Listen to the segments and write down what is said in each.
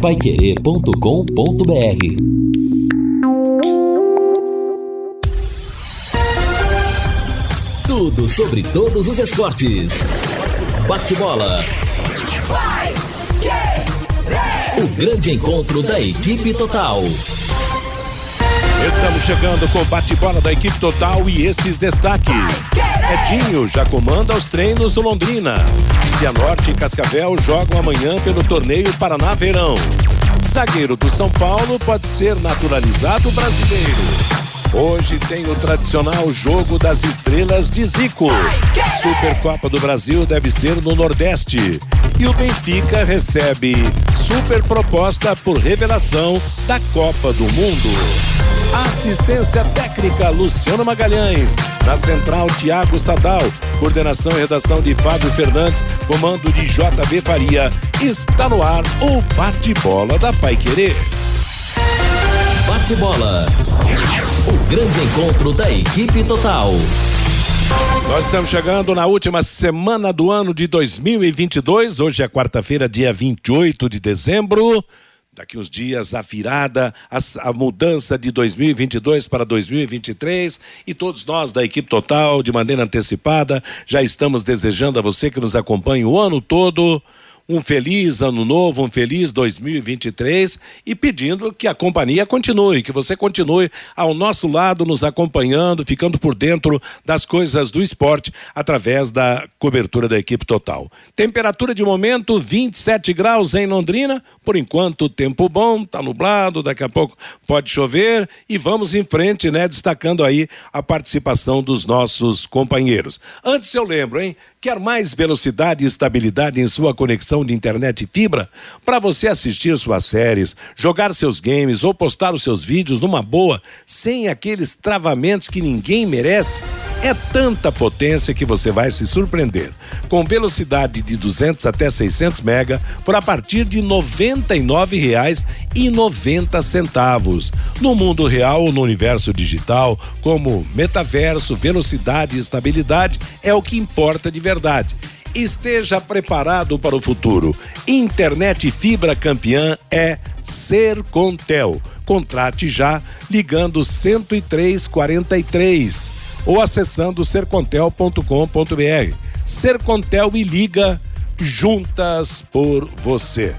paiquerê.com.br Tudo sobre todos os esportes. Bate-bola. O grande encontro da equipe total. Estamos chegando com bate-bola da equipe total e esses destaques. Edinho já comanda os treinos do Londrina. Cianorte e Cascavel jogam amanhã pelo torneio Paraná Verão. Zagueiro do São Paulo pode ser naturalizado brasileiro. Hoje tem o tradicional jogo das estrelas de Zico. Supercopa do Brasil deve ser no Nordeste. E o Benfica recebe super proposta por revelação da Copa do Mundo. Assistência técnica Luciano Magalhães. Na central Tiago Sadal. Coordenação e redação de Fábio Fernandes. Comando de JB Faria. Está no ar o bate-bola da Pai Querer. Bate-bola. O grande encontro da equipe total. Nós estamos chegando na última semana do ano de 2022. Hoje é quarta-feira, dia 28 de dezembro. Daqui uns dias a virada, a, a, mudança de 2022 para 2023 e todos nós da equipe total, de maneira antecipada, já estamos desejando a você que nos acompanha o ano todo um feliz ano novo, um feliz 2023 e pedindo que a companhia continue, que você continue ao nosso lado, nos acompanhando, ficando por dentro das coisas do esporte através da cobertura da equipe total. Temperatura de momento 27 graus em Londrina, por enquanto tempo bom, tá nublado, daqui a pouco pode chover e vamos em frente, né, destacando aí a participação dos nossos companheiros. Antes eu lembro, hein, Quer mais velocidade e estabilidade em sua conexão de internet e fibra? Para você assistir suas séries, jogar seus games ou postar os seus vídeos numa boa, sem aqueles travamentos que ninguém merece? É tanta potência que você vai se surpreender. Com velocidade de 200 até 600 mega por a partir de R$ 99,90. No mundo real ou no universo digital, como metaverso, velocidade e estabilidade é o que importa de verdade. Esteja preparado para o futuro. Internet fibra campeã é Sercontel. Contrate já ligando 10343 ou acessando sercontel.com.br. Sercontel e liga juntas por você.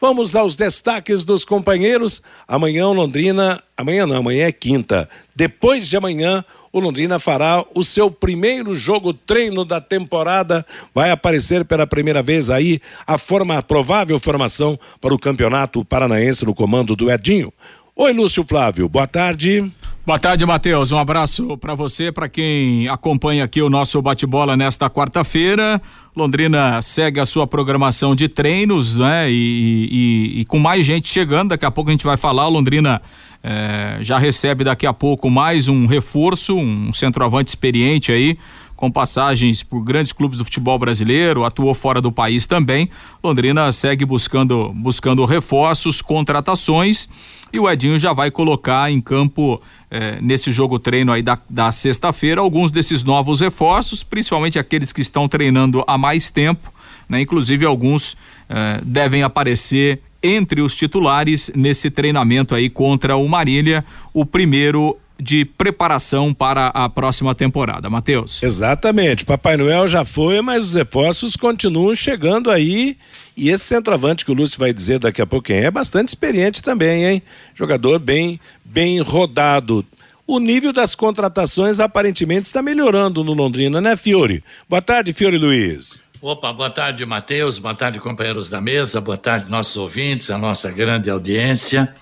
Vamos aos destaques dos companheiros. Amanhã Londrina, amanhã não, amanhã é quinta. Depois de amanhã, o Londrina fará o seu primeiro jogo treino da temporada. Vai aparecer pela primeira vez aí a forma a provável formação para o Campeonato Paranaense no comando do Edinho. Oi, Lúcio Flávio, boa tarde. Boa tarde, Matheus. Um abraço para você, para quem acompanha aqui o nosso bate-bola nesta quarta-feira. Londrina segue a sua programação de treinos, né? E, e, e, com mais gente chegando, daqui a pouco a gente vai falar. Londrina eh, já recebe daqui a pouco mais um reforço, um centroavante experiente aí com passagens por grandes clubes do futebol brasileiro, atuou fora do país também. Londrina segue buscando buscando reforços, contratações e o Edinho já vai colocar em campo eh, nesse jogo treino aí da, da sexta-feira alguns desses novos reforços, principalmente aqueles que estão treinando há mais tempo, né? Inclusive alguns eh, devem aparecer entre os titulares nesse treinamento aí contra o Marília, o primeiro de preparação para a próxima temporada, Matheus. Exatamente. Papai Noel já foi, mas os reforços continuam chegando aí. E esse centroavante que o Lúcio vai dizer daqui a pouco é bastante experiente também, hein? Jogador bem, bem rodado. O nível das contratações aparentemente está melhorando no Londrina, né, Fiore? Boa tarde, Fiore Luiz. Opa, boa tarde, Matheus. Boa tarde, companheiros da mesa. Boa tarde, nossos ouvintes, a nossa grande audiência.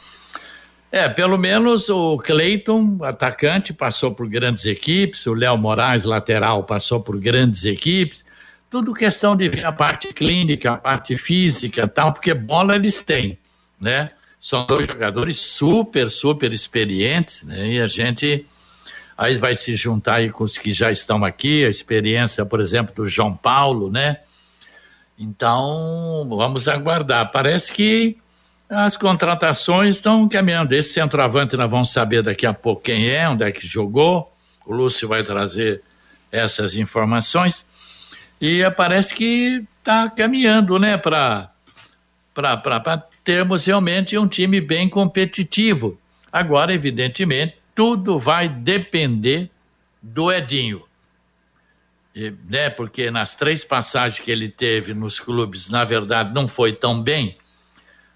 É, pelo menos o Cleiton, atacante, passou por grandes equipes, o Léo Moraes, lateral, passou por grandes equipes. Tudo questão de ver a parte clínica, a parte física tal, porque bola eles têm, né? São dois jogadores super, super experientes, né? E a gente aí vai se juntar aí com os que já estão aqui, a experiência, por exemplo, do João Paulo, né? Então, vamos aguardar. Parece que as contratações estão caminhando. Esse centroavante nós vamos saber daqui a pouco quem é, onde é que jogou. O Lúcio vai trazer essas informações. E parece que está caminhando, né, para termos realmente um time bem competitivo. Agora, evidentemente, tudo vai depender do Edinho. E, né, porque nas três passagens que ele teve nos clubes, na verdade, não foi tão bem,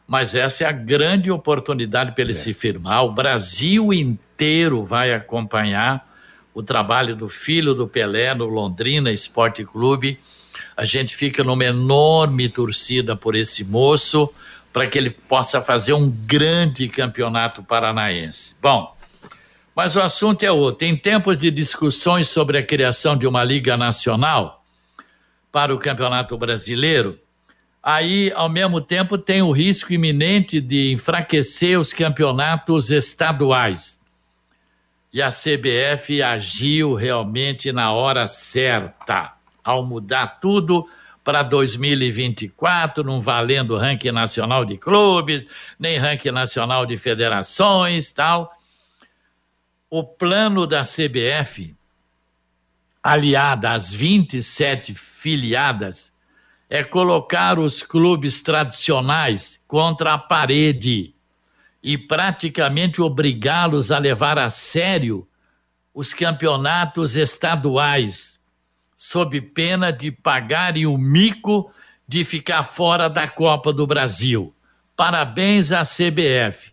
mas essa é a grande oportunidade para ele é. se firmar. O Brasil inteiro vai acompanhar o trabalho do filho do Pelé no Londrina Esporte Clube. A gente fica numa enorme torcida por esse moço para que ele possa fazer um grande campeonato paranaense. Bom, mas o assunto é outro. Em tempos de discussões sobre a criação de uma Liga Nacional para o Campeonato Brasileiro, aí, ao mesmo tempo, tem o risco iminente de enfraquecer os campeonatos estaduais. E a CBF agiu realmente na hora certa, ao mudar tudo para 2024, não valendo ranking nacional de clubes, nem ranking nacional de federações, tal o plano da CBF, aliada às 27 filiadas, é colocar os clubes tradicionais contra a parede e praticamente obrigá-los a levar a sério os campeonatos estaduais, sob pena de pagarem o mico de ficar fora da Copa do Brasil. Parabéns à CBF.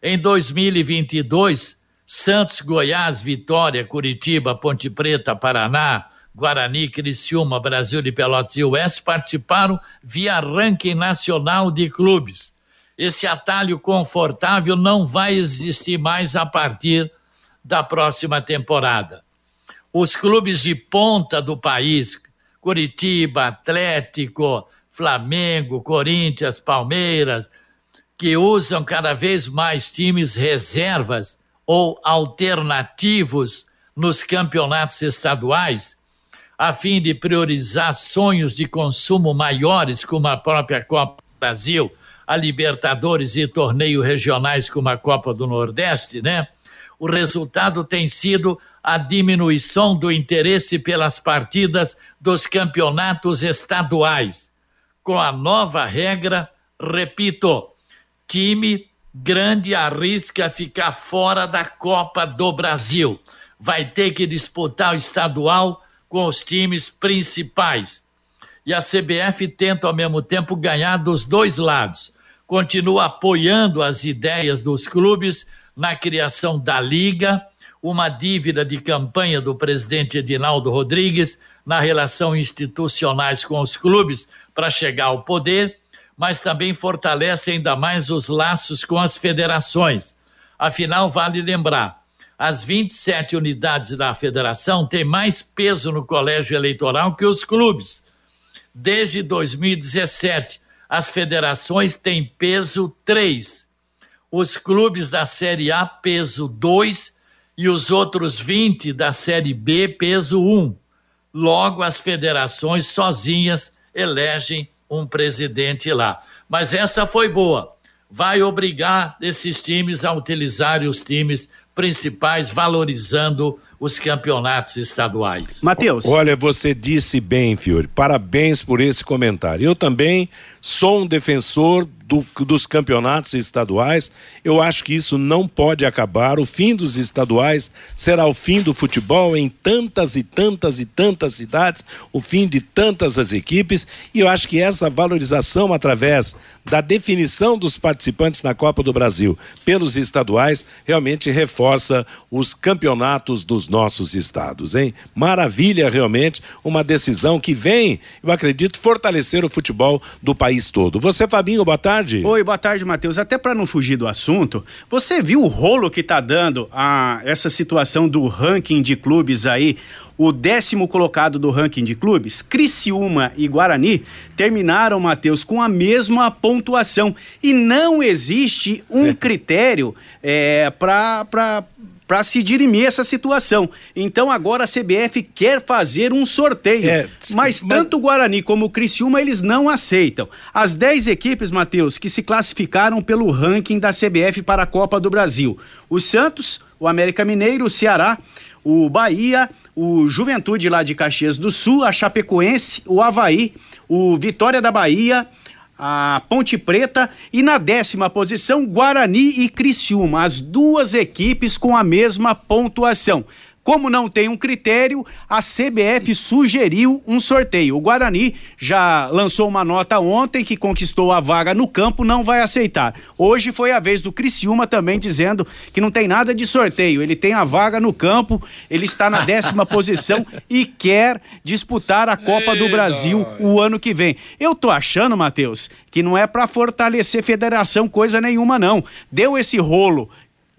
Em 2022, Santos, Goiás, Vitória, Curitiba, Ponte Preta, Paraná, Guarani, Criciúma, Brasil de Pelotas e Oeste participaram via ranking nacional de clubes. Esse atalho confortável não vai existir mais a partir da próxima temporada. Os clubes de ponta do país, Curitiba, Atlético, Flamengo, Corinthians, Palmeiras, que usam cada vez mais times reservas, ou alternativos nos campeonatos estaduais, a fim de priorizar sonhos de consumo maiores, como a própria Copa do Brasil, a Libertadores e torneios regionais, como a Copa do Nordeste, né? O resultado tem sido a diminuição do interesse pelas partidas dos campeonatos estaduais. Com a nova regra, repito, time grande arrisca ficar fora da Copa do Brasil. Vai ter que disputar o estadual com os times principais. E a CBF tenta, ao mesmo tempo, ganhar dos dois lados. Continua apoiando as ideias dos clubes na criação da Liga, uma dívida de campanha do presidente Edinaldo Rodrigues na relação institucionais com os clubes para chegar ao poder mas também fortalece ainda mais os laços com as federações. Afinal, vale lembrar, as 27 unidades da federação têm mais peso no colégio eleitoral que os clubes. Desde 2017, as federações têm peso 3, os clubes da Série A, peso 2, e os outros 20 da Série B, peso 1. Logo, as federações sozinhas elegem um presidente lá. Mas essa foi boa. Vai obrigar esses times a utilizarem os times principais, valorizando os campeonatos estaduais. Matheus. Olha, você disse bem, Fiore. Parabéns por esse comentário. Eu também sou um defensor do, dos campeonatos estaduais. Eu acho que isso não pode acabar. O fim dos estaduais será o fim do futebol em tantas e tantas e tantas cidades, o fim de tantas as equipes. E eu acho que essa valorização através da definição dos participantes na Copa do Brasil pelos estaduais realmente reforça os campeonatos dos nossos estados, hein? Maravilha realmente, uma decisão que vem, eu acredito, fortalecer o futebol do país todo. Você, Fabinho, boa tarde. Oi, boa tarde, Matheus. Até para não fugir do assunto, você viu o rolo que tá dando a essa situação do ranking de clubes aí? O décimo colocado do ranking de clubes, Criciúma e Guarani, terminaram, Matheus, com a mesma pontuação. E não existe um critério é, para para se dirimir essa situação. Então agora a CBF quer fazer um sorteio. É, mas, mas tanto o Guarani como o Criciúma eles não aceitam. As 10 equipes, Matheus, que se classificaram pelo ranking da CBF para a Copa do Brasil. O Santos, o América Mineiro, o Ceará, o Bahia, o Juventude lá de Caxias do Sul, a Chapecoense, o Havaí, o Vitória da Bahia, a Ponte Preta e na décima posição Guarani e Criciúma, as duas equipes com a mesma pontuação. Como não tem um critério, a CBF sugeriu um sorteio. O Guarani já lançou uma nota ontem que conquistou a vaga no campo, não vai aceitar. Hoje foi a vez do Criciúma também dizendo que não tem nada de sorteio. Ele tem a vaga no campo, ele está na décima posição e quer disputar a Copa do Brasil o ano que vem. Eu tô achando, Matheus, que não é para fortalecer federação coisa nenhuma não. Deu esse rolo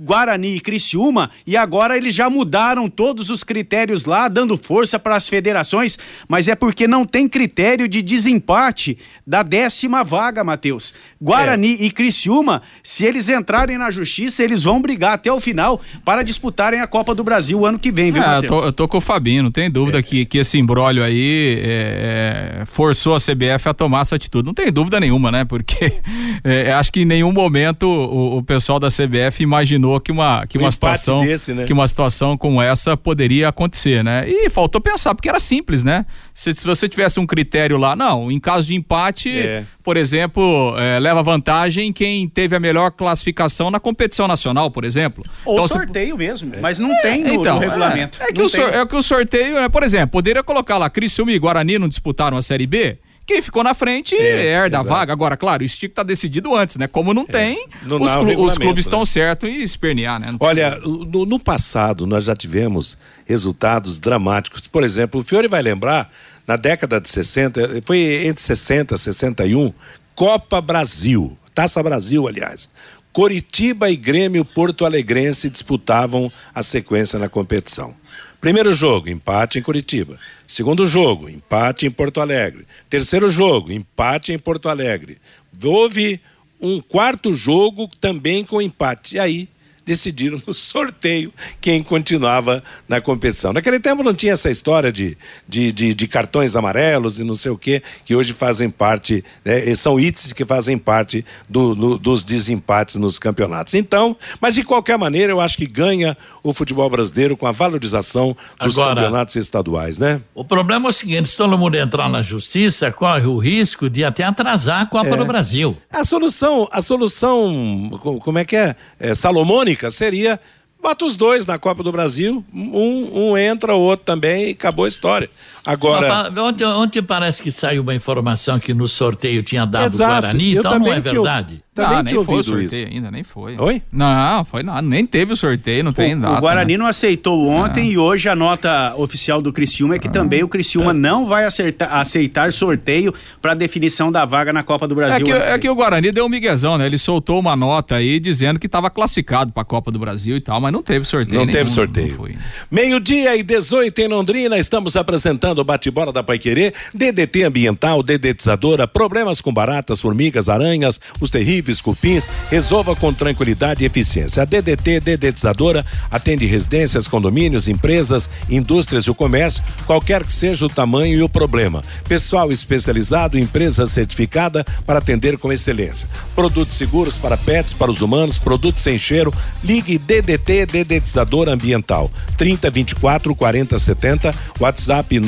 Guarani e Criciúma e agora eles já mudaram todos os critérios lá, dando força para as federações, mas é porque não tem critério de desempate da décima vaga, Matheus. Guarani é. e Criciúma, se eles entrarem na justiça, eles vão brigar até o final para disputarem a Copa do Brasil o ano que vem, viu, é, Matheus? Eu, eu tô, com o Fabinho, não tem dúvida é. que, que esse embrólio aí é, é forçou a CBF a tomar essa atitude. Não tem dúvida nenhuma, né? Porque é, acho que em nenhum momento o, o pessoal da CBF imaginou imaginou que uma, que um uma situação desse, né? que uma situação como essa poderia acontecer, né? E faltou pensar, porque era simples, né? Se, se você tivesse um critério lá, não, em caso de empate, é. por exemplo, é, leva vantagem quem teve a melhor classificação na competição nacional, por exemplo. Ou então, sorteio se... mesmo, mas não é, tem no, então, no regulamento. É, que o, sor, é que o sorteio, né? por exemplo, poderia colocar lá, Criciúma e Guarani não disputaram a Série B, quem ficou na frente é, herda a vaga. Agora, claro, isso tinha que estar tá decidido antes, né? Como não é. tem, não os, clu os, clubes estão né? certos em espernear, né? Olha, no, no, passado nós já tivemos resultados dramáticos. Por exemplo, o Fiore vai lembrar, na década de 60, foi entre 60 e 61, Copa Brasil, Taça Brasil, aliás. Coritiba e Grêmio Porto Alegrense disputavam a sequência na competição. Primeiro jogo, empate em Curitiba. Segundo jogo, empate em Porto Alegre. Terceiro jogo, empate em Porto Alegre. Houve um quarto jogo também com empate. E aí decidiram no sorteio quem continuava na competição. Naquele tempo não tinha essa história de, de, de, de cartões amarelos e não sei o que, que hoje fazem parte, né, são itens que fazem parte do, dos desempates nos campeonatos. Então, mas de qualquer maneira, eu acho que ganha o futebol brasileiro com a valorização dos Agora, campeonatos estaduais, né? O problema é o seguinte: se todo mundo entrar na justiça, corre o risco de até atrasar a Copa é. do Brasil. A solução, a solução, como é que é? é salomônica seria bota os dois na Copa do Brasil, um, um entra, o outro também e acabou a história. Agora. Ontem, ontem parece que saiu uma informação que no sorteio tinha dado Exato, Guarani, então não é verdade. Também ah, nem foi o sorteio isso. ainda, nem foi. Oi? Não, foi nada, nem teve o sorteio, não o, tem nada. O Guarani né? não aceitou ontem é. e hoje a nota oficial do Criciúma é que ah. também o Criciúma é. não vai acertar, aceitar sorteio para definição da vaga na Copa do Brasil. É que, é que o Guarani deu um miguezão, né? Ele soltou uma nota aí dizendo que estava classificado para a Copa do Brasil e tal, mas não teve sorteio. Não nenhum, teve sorteio. Meio-dia e 18 em Londrina, estamos apresentando o bate-bola da Paiquerê, DDT ambiental, dedetizadora, problemas com baratas, formigas, aranhas, os terríveis cupins resolva com tranquilidade e eficiência. A DDT Dedetizadora atende residências, condomínios, empresas, indústrias e o comércio, qualquer que seja o tamanho e o problema. Pessoal especializado, empresa certificada para atender com excelência. Produtos seguros para pets, para os humanos, produtos sem cheiro. Ligue DDT Dedetizadora Ambiental 3024 4070, WhatsApp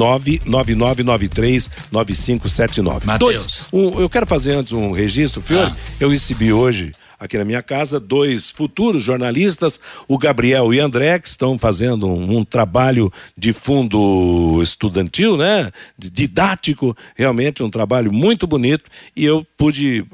99993 9579. Dois, um, eu quero fazer antes um registro, Fiore. Ah. Eu recebi hoje aqui na minha casa dois futuros jornalistas, o Gabriel e André, que estão fazendo um, um trabalho de fundo estudantil, né? Didático, realmente um trabalho muito bonito e eu pude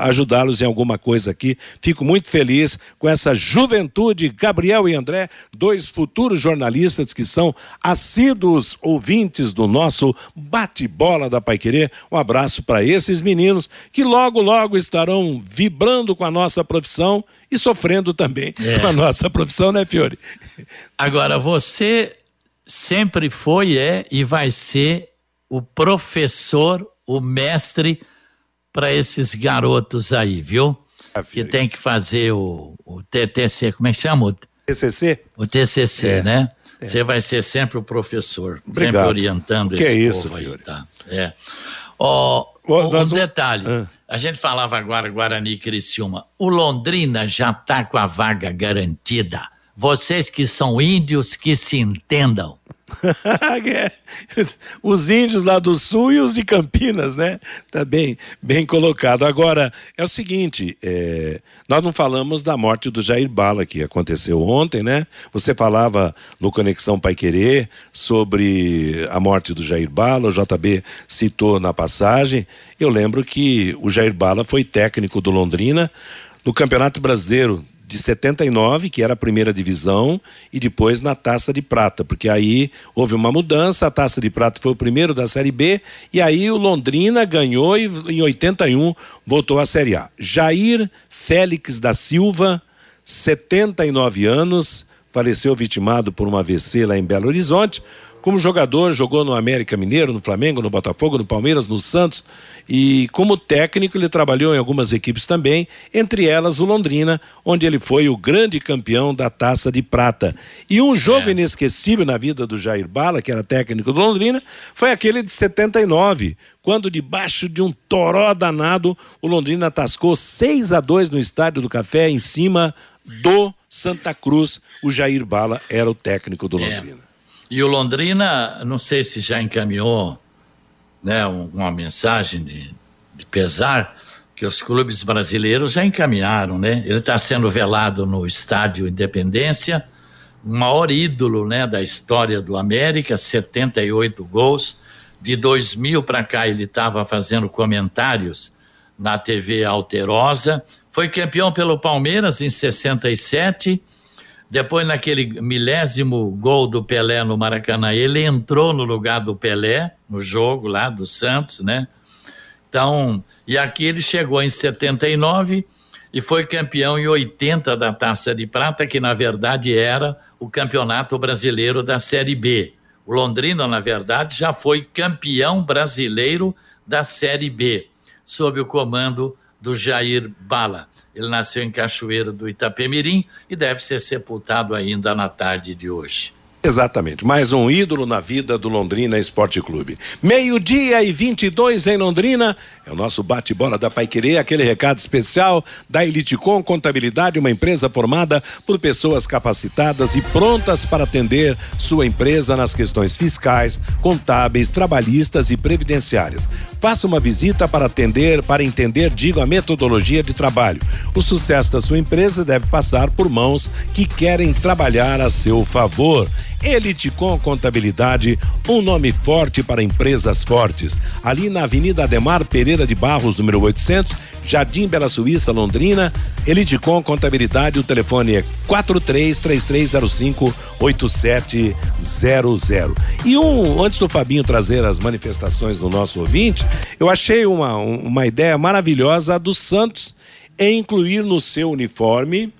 ajudá-los em alguma coisa aqui. Fico muito feliz com essa juventude, Gabriel e André, dois futuros jornalistas que são assíduos ouvintes do nosso bate-bola da Paiquerê. Um abraço para esses meninos que logo, logo estarão vibrando com a nossa nossa profissão e sofrendo também é. com a nossa profissão, né, Fiore? Agora, você sempre foi, é e vai ser o professor, o mestre para esses garotos aí, viu? Ah, que tem que fazer o, o TTC, como é que chama? O TCC? O TCC, é. né? É. Você vai ser sempre o professor, Obrigado. sempre orientando que esse é isso, povo Fiore? aí, tá? É. Oh, um detalhe. Ah. A gente falava agora Guarani e Criciúma. O Londrina já está com a vaga garantida. Vocês que são índios que se entendam. os índios lá do sul e os de Campinas, né? Tá bem, bem colocado. Agora, é o seguinte, é, nós não falamos da morte do Jair Bala, que aconteceu ontem, né? Você falava no Conexão Pai Querer sobre a morte do Jair Bala, o JB citou na passagem. Eu lembro que o Jair Bala foi técnico do Londrina no Campeonato Brasileiro de 79, que era a primeira divisão, e depois na Taça de Prata, porque aí houve uma mudança, a Taça de Prata foi o primeiro da Série B, e aí o Londrina ganhou e em 81 voltou à Série A. Jair Félix da Silva, 79 anos, faleceu vitimado por um AVC lá em Belo Horizonte. Como jogador, jogou no América Mineiro, no Flamengo, no Botafogo, no Palmeiras, no Santos. E como técnico, ele trabalhou em algumas equipes também, entre elas o Londrina, onde ele foi o grande campeão da Taça de Prata. E um jogo é. inesquecível na vida do Jair Bala, que era técnico do Londrina, foi aquele de 79, quando debaixo de um toró danado, o Londrina tascou 6 a 2 no Estádio do Café, em cima do Santa Cruz. O Jair Bala era o técnico do é. E o Londrina, não sei se já encaminhou né, uma mensagem de, de pesar, que os clubes brasileiros já encaminharam, né? Ele está sendo velado no Estádio Independência, o maior ídolo né, da história do América, 78 gols. De 2000 para cá ele estava fazendo comentários na TV Alterosa. Foi campeão pelo Palmeiras em 67 depois, naquele milésimo gol do Pelé no Maracanã, ele entrou no lugar do Pelé, no jogo lá do Santos, né? Então, e aqui ele chegou em 79 e foi campeão em 80 da Taça de Prata, que na verdade era o Campeonato Brasileiro da Série B. O Londrina, na verdade, já foi campeão brasileiro da Série B, sob o comando do Jair Bala. Ele nasceu em Cachoeiro do Itapemirim e deve ser sepultado ainda na tarde de hoje. Exatamente, mais um ídolo na vida do Londrina Esporte Clube. Meio-dia e 22 em Londrina, é o nosso bate-bola da Paiquerê, aquele recado especial da Eliticom Contabilidade, uma empresa formada por pessoas capacitadas e prontas para atender sua empresa nas questões fiscais, contábeis, trabalhistas e previdenciárias. Faça uma visita para atender, para entender, digo, a metodologia de trabalho. O sucesso da sua empresa deve passar por mãos que querem trabalhar a seu favor. Elite com Contabilidade, um nome forte para empresas fortes. Ali na Avenida Ademar Pereira de Barros, número 800, Jardim Bela Suíça, Londrina. Elite com Contabilidade, o telefone é 4333058700. E um, antes do Fabinho trazer as manifestações do nosso ouvinte, eu achei uma, uma ideia maravilhosa do Santos em incluir no seu uniforme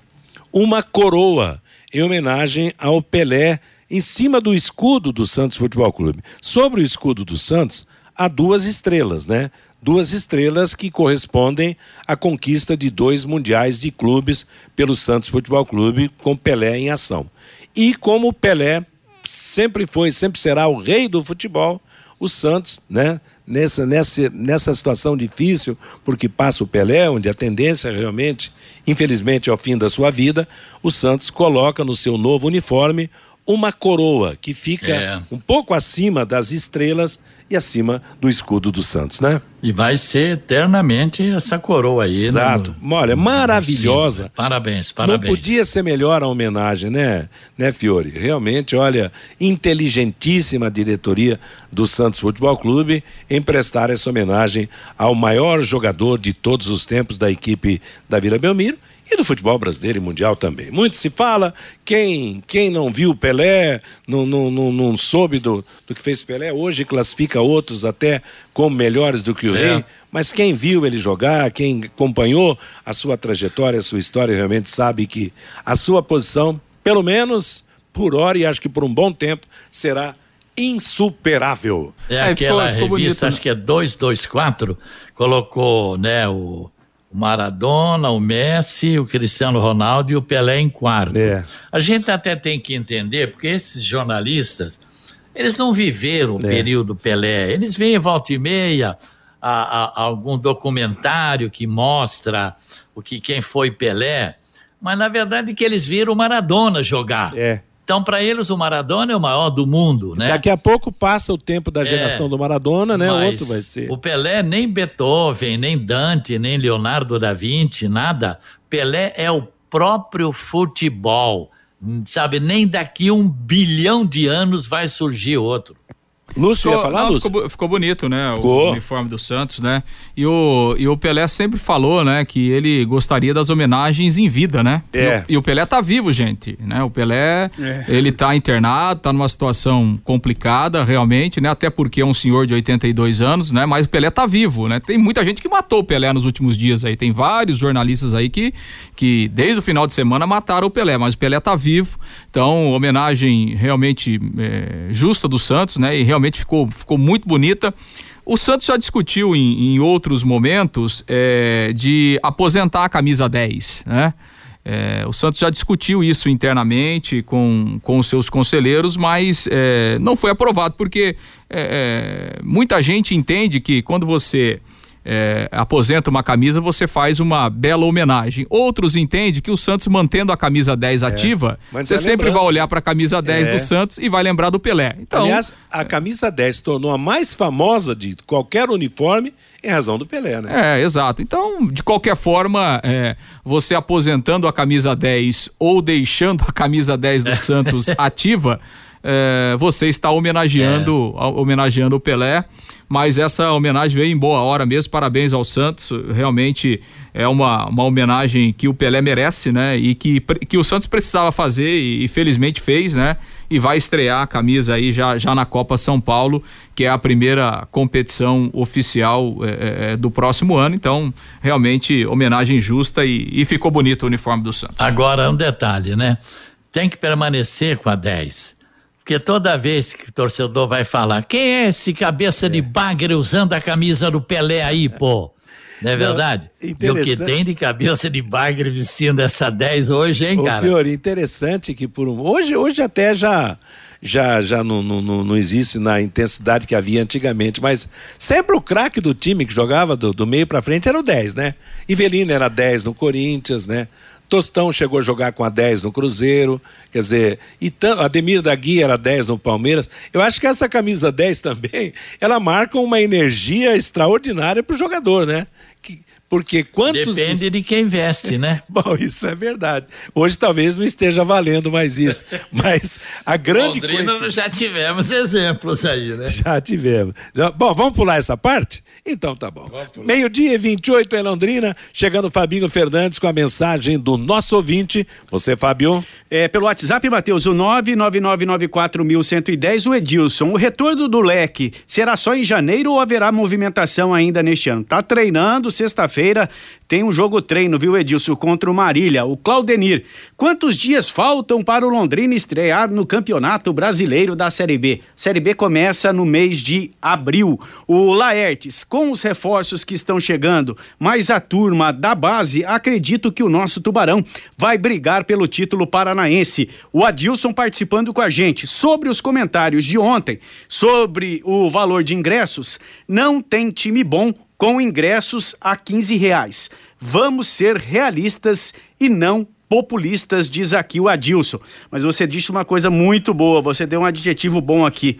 uma coroa em homenagem ao Pelé em cima do escudo do Santos Futebol Clube. Sobre o escudo do Santos, há duas estrelas, né? Duas estrelas que correspondem à conquista de dois mundiais de clubes pelo Santos Futebol Clube com Pelé em ação. E como Pelé sempre foi, sempre será o rei do futebol, o Santos, né? Nessa, nessa, nessa situação difícil, porque passa o Pelé, onde a tendência realmente, infelizmente, é o fim da sua vida, o Santos coloca no seu novo uniforme uma coroa que fica é. um pouco acima das estrelas e acima do escudo do Santos, né? E vai ser eternamente essa coroa aí. Né? Exato. Olha, maravilhosa. Sim, parabéns, parabéns. Não podia ser melhor a homenagem, né, né, Fiore? Realmente, olha, inteligentíssima diretoria do Santos Futebol Clube em prestar essa homenagem ao maior jogador de todos os tempos da equipe da Vila Belmiro e do futebol brasileiro e mundial também. Muito se fala, quem, quem não viu Pelé, não, não, não, não soube do, do que fez Pelé, hoje classifica outros até como melhores do que o é. rei, mas quem viu ele jogar, quem acompanhou a sua trajetória, a sua história, realmente sabe que a sua posição, pelo menos por hora e acho que por um bom tempo, será insuperável. É aquela ficou, ficou revista, bonito, acho né? que é 224, colocou, né, o o Maradona, o Messi, o Cristiano Ronaldo e o Pelé em quarto. É. A gente até tem que entender, porque esses jornalistas, eles não viveram o é. período Pelé, eles veem volta e meia a, a, a algum documentário que mostra o que quem foi Pelé, mas na verdade que eles viram Maradona jogar. É. Então, para eles, o Maradona é o maior do mundo, né? Daqui a pouco passa o tempo da geração é, do Maradona, né? Outro vai ser. O Pelé, nem Beethoven, nem Dante, nem Leonardo da Vinci, nada. Pelé é o próprio futebol. Sabe, nem daqui um bilhão de anos vai surgir outro. Lúcio, ficou, ia falar, não, Lúcio? Ficou, ficou, bonito, né? Ficou. O uniforme do Santos, né? E o, e o Pelé sempre falou, né? Que ele gostaria das homenagens em vida, né? É. E, o, e o Pelé tá vivo, gente, né? O Pelé, é. ele tá internado, tá numa situação complicada, realmente, né? Até porque é um senhor de 82 anos, né? Mas o Pelé tá vivo, né? Tem muita gente que matou o Pelé nos últimos dias aí. Tem vários jornalistas aí que, que desde o final de semana mataram o Pelé, mas o Pelé tá vivo. Então, homenagem realmente é, justa do Santos, né? E realmente ficou, ficou muito bonita. O Santos já discutiu em, em outros momentos é, de aposentar a camisa 10, né? É, o Santos já discutiu isso internamente com, com os seus conselheiros, mas é, não foi aprovado, porque é, é muita gente entende que quando você é, aposenta uma camisa, você faz uma bela homenagem. Outros entendem que o Santos mantendo a camisa 10 é. ativa, você é sempre vai olhar para a camisa 10 é. do Santos e vai lembrar do Pelé. Então, Aliás, a camisa 10 se tornou a mais famosa de qualquer uniforme em razão do Pelé, né? É, exato. Então, de qualquer forma, é, você aposentando a camisa 10 ou deixando a camisa 10 do Santos ativa, é, você está homenageando, é. homenageando o Pelé mas essa homenagem veio em boa hora mesmo. Parabéns ao Santos. Realmente é uma, uma homenagem que o Pelé merece, né? E que, que o Santos precisava fazer e, e felizmente fez, né? E vai estrear a camisa aí já, já na Copa São Paulo, que é a primeira competição oficial é, é, é do próximo ano. Então, realmente, homenagem justa e, e ficou bonito o uniforme do Santos. Agora, um detalhe, né? Tem que permanecer com a 10 porque toda vez que o torcedor vai falar, quem é esse cabeça é. de bagre usando a camisa do Pelé aí, pô? Não é verdade? Não, e o que tem de cabeça de bagre vestindo essa 10 hoje, hein, cara? Ô, Fiori, interessante que por um... Hoje, hoje até já já, já não, não, não existe na intensidade que havia antigamente, mas sempre o craque do time que jogava do, do meio para frente era o 10, né? Ivelino era 10 no Corinthians, né? Tostão chegou a jogar com a 10 no Cruzeiro, quer dizer, e Ademir da Guia era 10 no Palmeiras. Eu acho que essa camisa 10 também, ela marca uma energia extraordinária para o jogador, né? Porque quantos. Depende de quem veste, né? Bom, isso é verdade. Hoje talvez não esteja valendo mais isso. Mas a grande Londrina coisa. já tivemos exemplos aí, né? Já tivemos. Bom, vamos pular essa parte? Então tá bom. Meio-dia e 28 em Londrina, chegando o Fabinho Fernandes com a mensagem do nosso ouvinte. Você, Fábio? É, pelo WhatsApp, Matheus, o 99994110, o Edilson. O retorno do leque será só em janeiro ou haverá movimentação ainda neste ano? Tá treinando, sexta-feira tem um jogo treino, viu, Edilson, contra o Marília. O Claudenir, quantos dias faltam para o Londrina estrear no Campeonato Brasileiro da Série B? Série B começa no mês de abril. O Laertes, com os reforços que estão chegando, mais a turma da base, acredito que o nosso Tubarão vai brigar pelo título paranaense. O Adilson participando com a gente sobre os comentários de ontem, sobre o valor de ingressos, não tem time bom com ingressos a 15 reais. Vamos ser realistas e não populistas, diz aqui o Adilson. Mas você disse uma coisa muito boa, você deu um adjetivo bom aqui.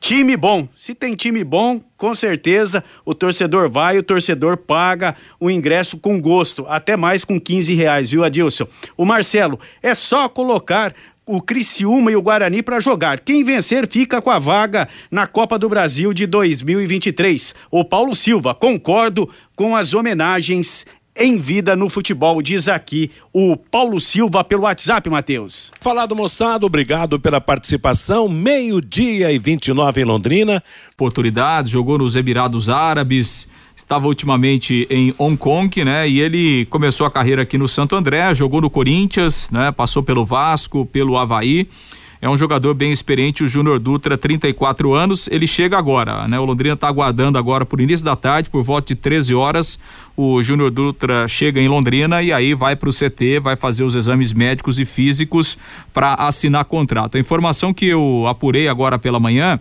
Time bom. Se tem time bom, com certeza o torcedor vai, o torcedor paga o ingresso com gosto, até mais com 15 reais, viu, Adilson? O Marcelo, é só colocar o Criciúma e o Guarani para jogar. Quem vencer fica com a vaga na Copa do Brasil de 2023. O Paulo Silva, concordo com as homenagens em vida no futebol, diz aqui o Paulo Silva pelo WhatsApp, Matheus. Falado, moçada, obrigado pela participação. Meio-dia e 29 em Londrina. Oportunidade, jogou nos Emirados Árabes estava ultimamente em Hong Kong, né? E ele começou a carreira aqui no Santo André, jogou no Corinthians, né? Passou pelo Vasco, pelo Havaí. É um jogador bem experiente, o Júnior Dutra, 34 anos. Ele chega agora, né? O Londrina está aguardando agora por início da tarde, por volta de 13 horas. O Júnior Dutra chega em Londrina e aí vai para o CT, vai fazer os exames médicos e físicos para assinar contrato. A informação que eu apurei agora pela manhã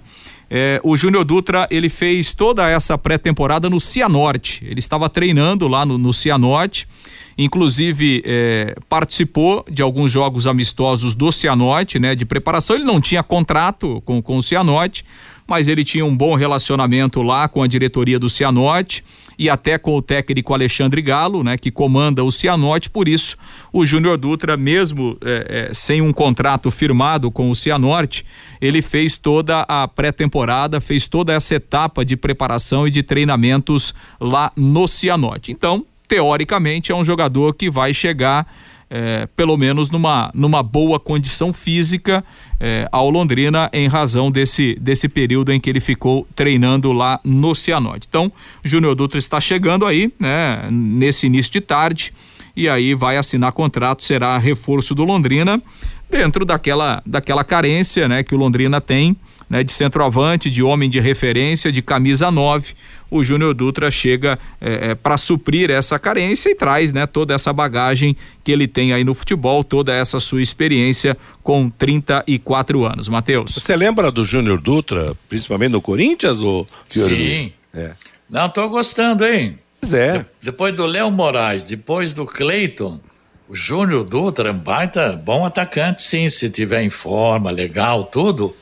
É, o Júnior Dutra ele fez toda essa pré-temporada no Cianorte. Ele estava treinando lá no, no Cianorte, inclusive é, participou de alguns jogos amistosos do Cianorte, né? De preparação. Ele não tinha contrato com, com o Cianorte, mas ele tinha um bom relacionamento lá com a diretoria do Cianorte e até com o técnico Alexandre Galo, né, que comanda o Cianorte, por isso o Júnior Dutra, mesmo é, é, sem um contrato firmado com o Cianorte, ele fez toda a pré-temporada, fez toda essa etapa de preparação e de treinamentos lá no Cianorte. Então, teoricamente, é um jogador que vai chegar é, pelo menos numa, numa boa condição física é, ao Londrina em razão desse, desse período em que ele ficou treinando lá no Cianorte. Então, Júnior Dutra está chegando aí, né, nesse início de tarde, e aí vai assinar contrato, será reforço do Londrina, dentro daquela, daquela carência né, que o Londrina tem né, de centroavante, de homem de referência, de camisa 9 o Júnior Dutra chega é, é, para suprir essa carência e traz né, toda essa bagagem que ele tem aí no futebol, toda essa sua experiência com 34 anos. Matheus. Você lembra do Júnior Dutra, principalmente no Corinthians? Ou Sim. É. Não, tô gostando, hein? Pois é. De, depois do Léo Moraes, depois do Cleiton, o Júnior Dutra é um baita bom atacante, sim, se tiver em forma, legal, tudo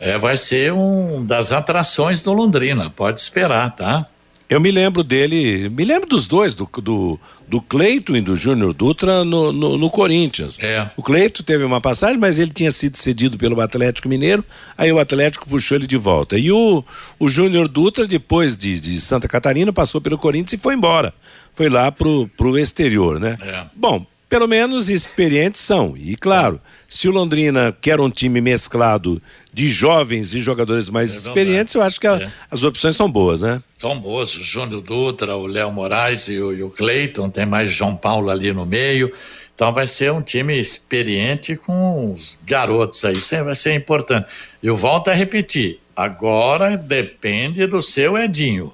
é, vai ser um das atrações do Londrina, pode esperar, tá? Eu me lembro dele, me lembro dos dois, do, do, do Cleito e do Júnior Dutra no, no, no, Corinthians. É. O Cleito teve uma passagem, mas ele tinha sido cedido pelo Atlético Mineiro, aí o Atlético puxou ele de volta. E o, o Júnior Dutra, depois de, de Santa Catarina, passou pelo Corinthians e foi embora. Foi lá pro, pro exterior, né? É. Bom, pelo menos experientes são. E claro, se o Londrina quer um time mesclado de jovens e jogadores mais é experientes, eu acho que a, é. as opções são boas, né? São boas. O Júnior Dutra, o Léo Moraes e o, e o Cleiton, tem mais João Paulo ali no meio. Então vai ser um time experiente com os garotos aí. Isso vai ser importante. Eu volto a repetir. Agora depende do seu Edinho.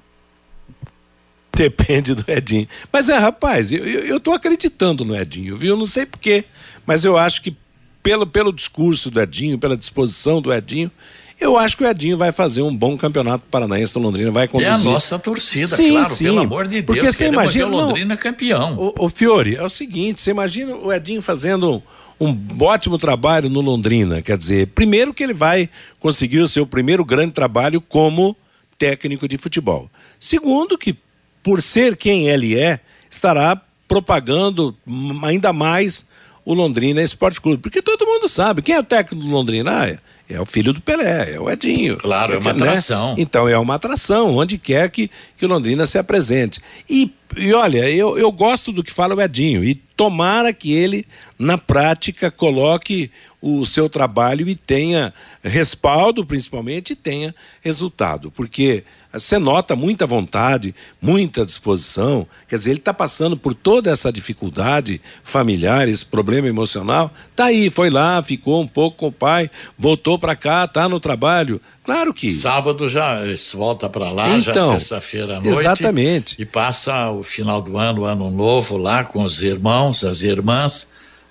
Depende do Edinho. Mas é, rapaz, eu, eu, tô acreditando no Edinho, viu? Eu não sei porquê, mas eu acho que pelo, pelo discurso do Edinho, pela disposição do Edinho, eu acho que o Edinho vai fazer um bom campeonato paranaense do Londrina, vai conduzir. É a nossa torcida, sim, claro, sim. pelo amor de Deus. Porque você imagina, o Londrina não, campeão. O, o, Fiore, é o seguinte, você imagina o Edinho fazendo um, um ótimo trabalho no Londrina, quer dizer, primeiro que ele vai conseguir o seu primeiro grande trabalho como técnico de futebol. Segundo que por ser quem ele é, estará propagando ainda mais o Londrina Esporte Clube. Porque todo mundo sabe. Quem é o técnico do Londrina? Ah, é, é o filho do Pelé, é o Edinho. Claro, é uma né? atração. Então é uma atração, onde quer que, que o Londrina se apresente. E, e olha, eu, eu gosto do que fala o Edinho. E tomara que ele, na prática, coloque o seu trabalho e tenha respaldo, principalmente, e tenha resultado. Porque você nota muita vontade, muita disposição. Quer dizer, ele está passando por toda essa dificuldade familiar, esse problema emocional. Tá aí, foi lá, ficou um pouco com o pai, voltou para cá, tá no trabalho. Claro que. Sábado já volta para lá, então, já sexta-feira à noite. Exatamente. E passa o final do ano, o ano novo lá com os irmãos, as irmãs,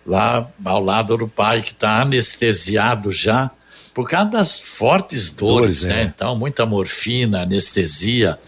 lá ao lado do pai que está anestesiado já por causa das fortes dores, dores né? É. Então, muita morfina, anestesia,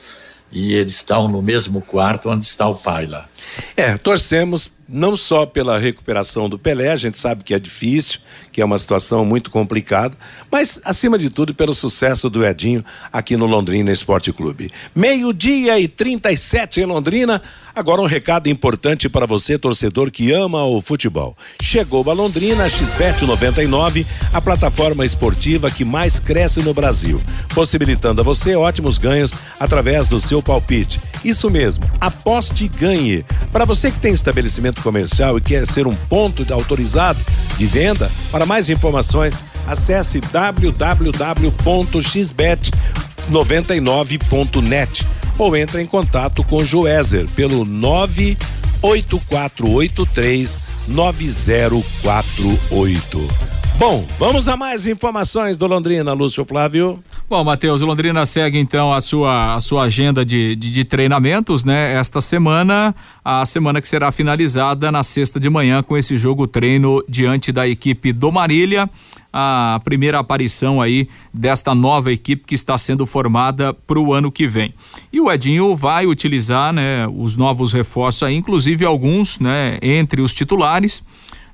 e eles estão no mesmo quarto onde está o pai lá. É, torcemos não só pela recuperação do Pelé, a gente sabe que é difícil, que é uma situação muito complicada, mas acima de tudo pelo sucesso do Edinho aqui no Londrina Esporte Clube. Meio-dia e 37 em Londrina. Agora um recado importante para você, torcedor que ama o futebol. Chegou a Londrina a XBET 99, a plataforma esportiva que mais cresce no Brasil, possibilitando a você ótimos ganhos através do seu palpite. Isso mesmo, aposte e ganhe. Para você que tem estabelecimento comercial e quer ser um ponto autorizado de venda, para mais informações, acesse www.xbet99.net ou entre em contato com Joézer pelo 98483 9048. Bom, vamos a mais informações do Londrina, Lúcio Flávio. Bom, Matheus, Londrina segue então a sua, a sua agenda de, de, de, treinamentos, né? Esta semana, a semana que será finalizada na sexta de manhã com esse jogo treino diante da equipe do Marília. A primeira aparição aí desta nova equipe que está sendo formada para o ano que vem. E o Edinho vai utilizar, né, os novos reforços aí, inclusive alguns, né, entre os titulares.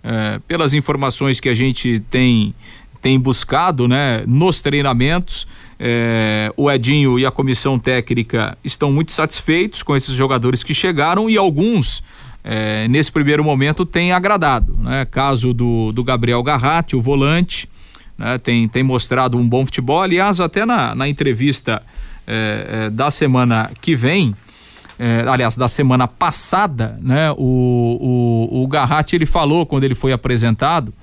É, pelas informações que a gente tem tem buscado, né, nos treinamentos, é, o Edinho e a comissão técnica estão muito satisfeitos com esses jogadores que chegaram e alguns é, nesse primeiro momento têm agradado, né? Caso do, do Gabriel Garratti, o volante, né? tem, tem mostrado um bom futebol. Aliás, até na, na entrevista é, é da semana que vem, é, aliás, da semana passada, né? O, o, o Garratti ele falou quando ele foi apresentado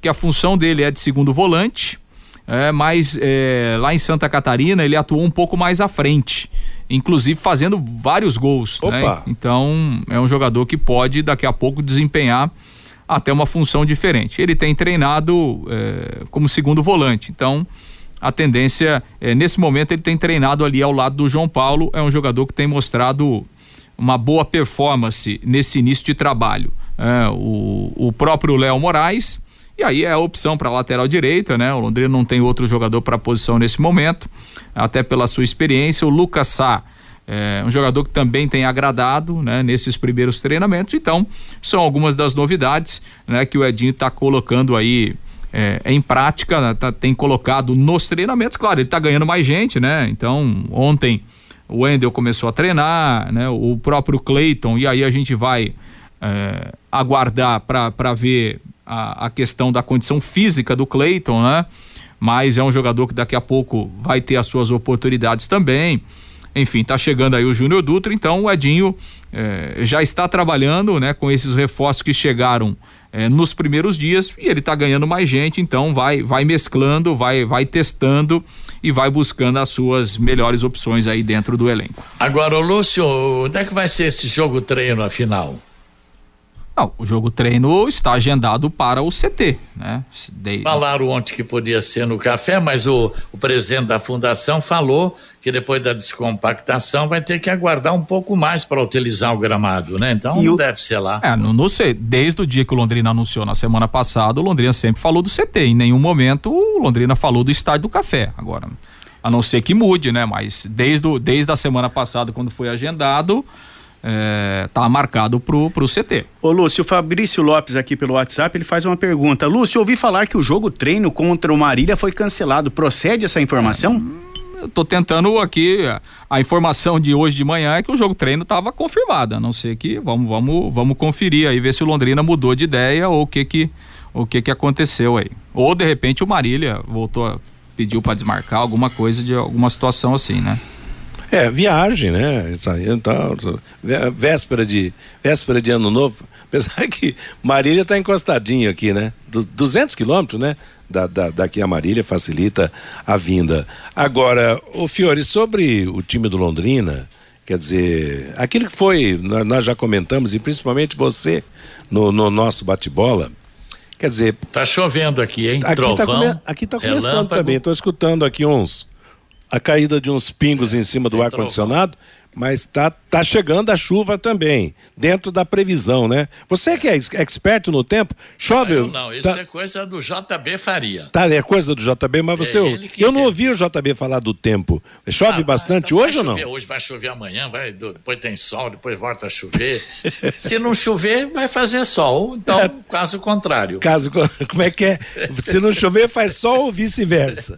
que a função dele é de segundo volante, é, mas é, lá em Santa Catarina ele atuou um pouco mais à frente, inclusive fazendo vários gols. Né? Então é um jogador que pode daqui a pouco desempenhar até uma função diferente. Ele tem treinado é, como segundo volante, então a tendência, é, nesse momento ele tem treinado ali ao lado do João Paulo, é um jogador que tem mostrado uma boa performance nesse início de trabalho. É, o, o próprio Léo Moraes e aí é a opção para lateral direita, né? O Londrina não tem outro jogador para a posição nesse momento, até pela sua experiência. O Lucas Sá é um jogador que também tem agradado, né? Nesses primeiros treinamentos. Então, são algumas das novidades, né? Que o Edinho está colocando aí é, em prática, né? tá, tem colocado nos treinamentos. Claro, ele está ganhando mais gente, né? Então, ontem o Wendel começou a treinar, né? O próprio Cleiton, e aí a gente vai é, aguardar para ver a, a questão da condição física do Cleiton, né? Mas é um jogador que daqui a pouco vai ter as suas oportunidades também. Enfim, tá chegando aí o Júnior Dutra, então o Edinho eh, já está trabalhando, né, com esses reforços que chegaram eh, nos primeiros dias e ele está ganhando mais gente, então vai vai mesclando, vai vai testando e vai buscando as suas melhores opções aí dentro do elenco. Agora, Lúcio, onde é que vai ser esse jogo treino afinal? Não, o jogo treino está agendado para o CT, né? De... Falaram ontem que podia ser no café, mas o, o presidente da fundação falou que depois da descompactação vai ter que aguardar um pouco mais para utilizar o gramado, né? Então não o... deve ser lá. É, não, não, sei. Desde o dia que o Londrina anunciou na semana passada, o Londrina sempre falou do CT. Em nenhum momento o Londrina falou do estádio do café. Agora, a não ser que mude, né? Mas desde, o, desde a semana passada, quando foi agendado é, tá marcado pro, pro CT. Ô Lúcio, o Fabrício Lopes aqui pelo WhatsApp, ele faz uma pergunta. Lúcio, ouvi falar que o jogo treino contra o Marília foi cancelado. Procede essa informação? Eu tô tentando aqui, a informação de hoje de manhã é que o jogo treino estava confirmado, a não ser que vamos, vamos, vamos conferir aí, ver se o Londrina mudou de ideia ou o que que, o que que aconteceu aí. Ou de repente o Marília voltou, pediu para desmarcar alguma coisa de alguma situação assim, né? É, viagem, né? Então, véspera de, véspera de ano novo. Apesar que Marília está encostadinho aqui, né? Du 200 quilômetros, né? Da, da, daqui a Marília facilita a vinda. Agora, o Fiore, sobre o time do Londrina, quer dizer, aquilo que foi, nós já comentamos, e principalmente você, no, no nosso bate-bola, quer dizer... Tá chovendo aqui, hein? Aqui tá Trovão, tá, come, aqui tá começando também, estou escutando aqui uns a caída de uns pingos em cima do ar-condicionado, mas tá, tá chegando a chuva também, dentro da previsão, né? Você que é expert no tempo, chove. Não, não isso tá... é coisa do JB Faria. Tá, é coisa do JB, mas é você. eu não ouvi o JB falar do tempo. Chove ah, bastante então hoje ou não? Hoje vai chover amanhã, vai, depois tem sol, depois volta a chover. Se não chover, vai fazer sol. Então, é. caso contrário. Caso, como é que é? Se não chover, faz sol ou vice-versa.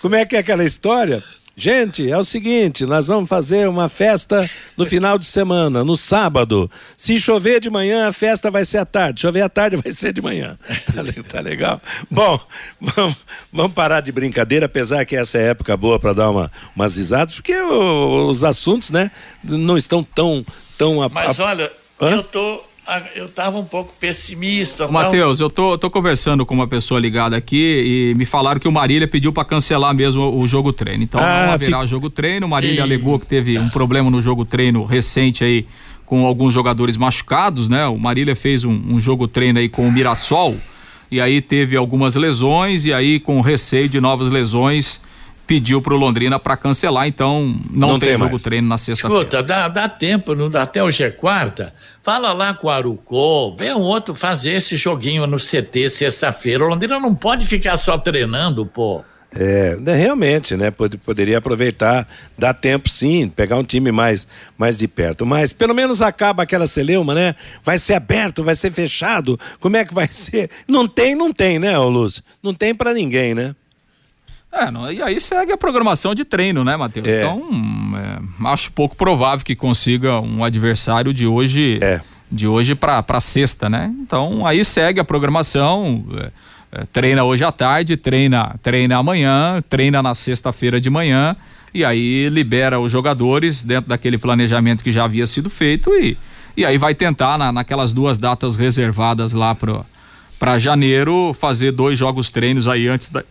como é que é aquela história? Gente, é o seguinte, nós vamos fazer uma festa no final de semana, no sábado. Se chover de manhã, a festa vai ser à tarde. Chover à tarde vai ser de manhã. Tá, tá legal? Bom, vamos, vamos, parar de brincadeira, apesar que essa é época boa para dar uma, umas risadas, porque os assuntos, né, não estão tão tão Mas olha, Hã? eu tô eu estava um pouco pessimista. Matheus, eu tô, tô conversando com uma pessoa ligada aqui e me falaram que o Marília pediu para cancelar mesmo o jogo treino. Então ah, não haverá fica... jogo treino. O Marília e... alegou que teve um problema no jogo treino recente aí com alguns jogadores machucados, né? O Marília fez um, um jogo treino aí com o Mirassol e aí teve algumas lesões e aí com receio de novas lesões pediu pro Londrina para cancelar, então não, não tem, tem jogo mais. treino na sexta-feira. Escuta, dá, dá tempo, não dá até hoje é quarta. Fala lá com o Arucô, vem um outro fazer esse joguinho no CT sexta-feira. O Londrina não pode ficar só treinando, pô. É, né, realmente, né? Pod poderia aproveitar, dá tempo sim, pegar um time mais, mais de perto. Mas pelo menos acaba aquela celeuma, né? Vai ser aberto, vai ser fechado. Como é que vai ser? Não tem, não tem, né, Lúcio? Não tem para ninguém, né? É, não, e aí segue a programação de treino, né, Matheus? É. Então, é, acho pouco provável que consiga um adversário de hoje, é. de hoje para sexta, né? Então, aí segue a programação. É, é, treina hoje à tarde, treina, treina amanhã, treina na sexta-feira de manhã e aí libera os jogadores dentro daquele planejamento que já havia sido feito e, e aí vai tentar na, naquelas duas datas reservadas lá para janeiro fazer dois jogos treinos aí antes da,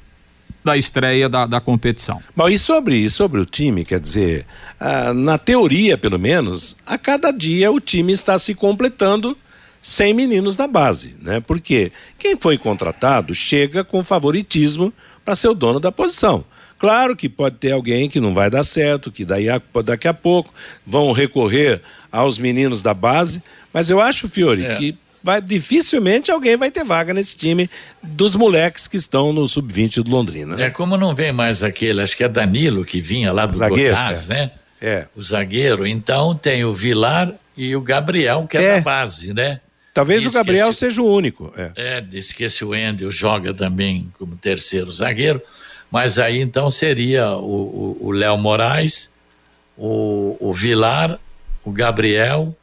da estreia da, da competição. Bom, e sobre, sobre o time, quer dizer, ah, na teoria pelo menos, a cada dia o time está se completando sem meninos da base, né? Porque quem foi contratado chega com favoritismo para ser o dono da posição. Claro que pode ter alguém que não vai dar certo, que daí a, daqui a pouco vão recorrer aos meninos da base, mas eu acho, Fiore, é. que vai, dificilmente alguém vai ter vaga nesse time dos moleques que estão no sub-20 do Londrina. Né? É como não vem mais aquele, acho que é Danilo que vinha lá do zagueiro, Goiás, é. né? É. O zagueiro. Então tem o Vilar e o Gabriel, que é, é. da base, né? Talvez o Gabriel esse, seja o único. É, é disse que esse Wendel joga também como terceiro zagueiro, mas aí então seria o Léo Moraes, o, o Vilar, o Gabriel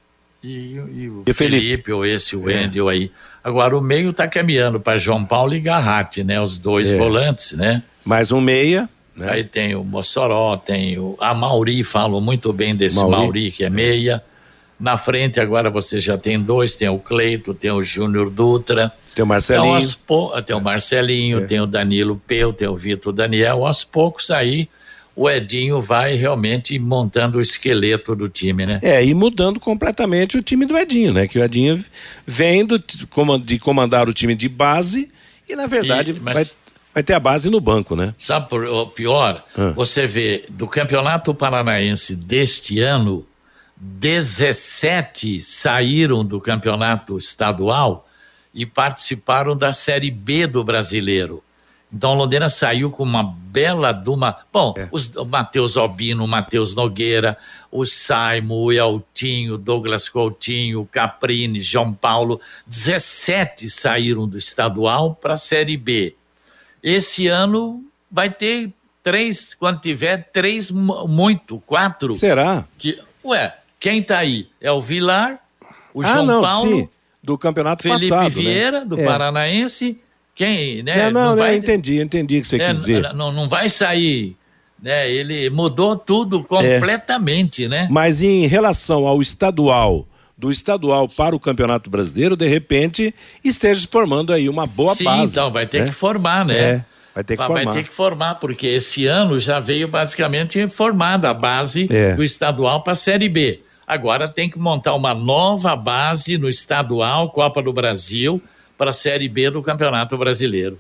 e, e o e Felipe. Felipe. ou esse Wendel é. aí. Agora o meio está caminhando para João Paulo e Garratti, né? Os dois é. volantes, né? Mais um meia. Né? Aí tem o Mossoró, tem o. A Mauri, falam muito bem desse Mauri, Mauri que é meia. Na frente agora você já tem dois, tem o Cleito, tem o Júnior Dutra. Tem o Marcelinho. Então, po... Tem o Marcelinho, é. tem o Danilo Peu, tem o Vitor Daniel. Aos poucos aí o Edinho vai realmente montando o esqueleto do time, né? É, e mudando completamente o time do Edinho, né? Que o Edinho vem do, de comandar o time de base e, na verdade, e, mas... vai, vai ter a base no banco, né? Sabe por, o pior? Ah. Você vê, do Campeonato Paranaense deste ano, 17 saíram do campeonato estadual e participaram da Série B do Brasileiro. Então Londrina saiu com uma bela duma. Bom, é. os, o Matheus Albino, o Matheus Nogueira, o Saimo, o Eltinho, Douglas Coutinho, o Caprini, João Paulo, 17 saíram do estadual para a Série B. Esse ano vai ter três, quando tiver, três muito, quatro. Será? Que, ué, quem está aí? É o Vilar, o ah, João não, Paulo, sim, do campeonato Felipe passado, né? Vieira, né? do é. Paranaense. Quem, né? É, não, não, vai, eu entendi, entendi o que você né, quis dizer. Não, não vai sair, né? Ele mudou tudo completamente, é. né? Mas em relação ao estadual, do estadual para o Campeonato Brasileiro, de repente esteja formando aí uma boa Sim, base. então vai ter né? que formar, né? É. Vai ter que vai, formar. Vai ter que formar, porque esse ano já veio basicamente formada a base é. do estadual para a Série B. Agora tem que montar uma nova base no estadual, Copa do Brasil, para a Série B do Campeonato Brasileiro.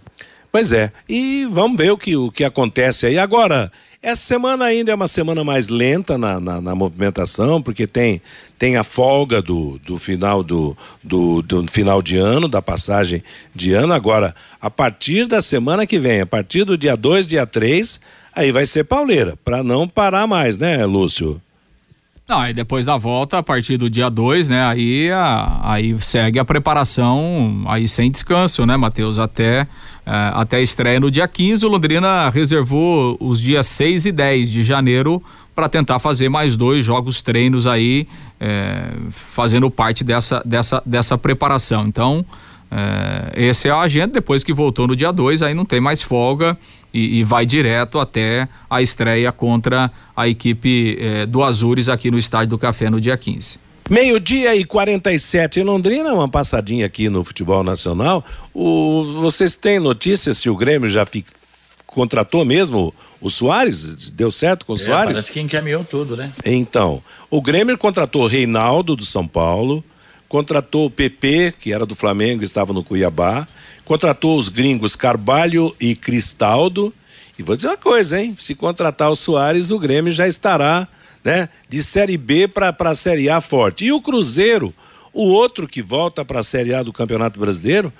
Pois é, e vamos ver o que, o que acontece aí. Agora, essa semana ainda é uma semana mais lenta na, na, na movimentação, porque tem, tem a folga do, do final do, do, do, final de ano, da passagem de ano. Agora, a partir da semana que vem, a partir do dia 2, dia 3, aí vai ser pauleira, para não parar mais, né, Lúcio? Não, aí depois da volta, a partir do dia 2, né? Aí, a, aí segue a preparação aí sem descanso, né, Matheus? Até, é, até a estreia no dia 15, o Londrina reservou os dias 6 e 10 de janeiro para tentar fazer mais dois jogos treinos aí, é, fazendo parte dessa, dessa, dessa preparação. Então, é, essa é a agenda. Depois que voltou no dia 2, aí não tem mais folga e, e, vai direto até a estreia contra a equipe eh, do Azures aqui no Estádio do Café no dia 15. Meio-dia e 47 em Londrina, uma passadinha aqui no futebol nacional. O, vocês têm notícias se o Grêmio já fi, contratou mesmo o Soares? Deu certo com o é, Soares? Parece que encaminhou tudo, né? Então, o Grêmio contratou o Reinaldo do São Paulo, contratou o PP, que era do Flamengo e estava no Cuiabá, contratou os gringos Carvalho e Cristaldo E vou dizer uma coisa, hein? Se contratar o Soares, o Grêmio já estará, né, de Série B para a Série A forte. E o Cruzeiro, o outro que volta para a Série A do Campeonato Brasileiro,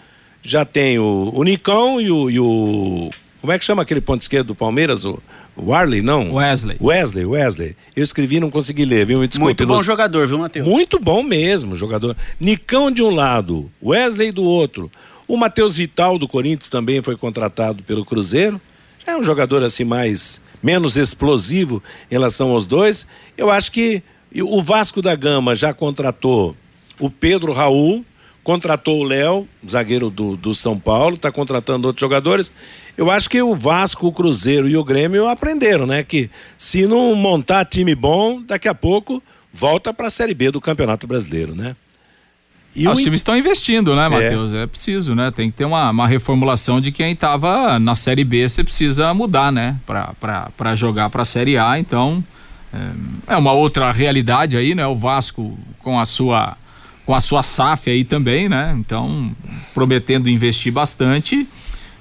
já tem o, o Nicão e o, e o, Como é que chama aquele ponto esquerdo do Palmeiras? O, Warley, não? Wesley. Wesley, Wesley. Eu escrevi não consegui ler, viu? Me desculpe. Muito bom jogador, viu, Matheus? Muito bom mesmo, jogador. Nicão de um lado, Wesley do outro. O Matheus Vital do Corinthians também foi contratado pelo Cruzeiro. É um jogador assim mais menos explosivo em relação aos dois. Eu acho que o Vasco da Gama já contratou o Pedro Raul, contratou o Léo, zagueiro do, do São Paulo, está contratando outros jogadores. Eu acho que o Vasco, o Cruzeiro e o Grêmio aprenderam, né? Que se não montar time bom, daqui a pouco volta para a Série B do Campeonato Brasileiro, né? E Os times estão investindo, né, Matheus? É. é. preciso, né? Tem que ter uma, uma reformulação de quem estava na Série B, você precisa mudar, né? Para jogar para a Série A, então é, é uma outra realidade aí, né? O Vasco com a sua com a sua SAF aí também, né? Então, prometendo investir bastante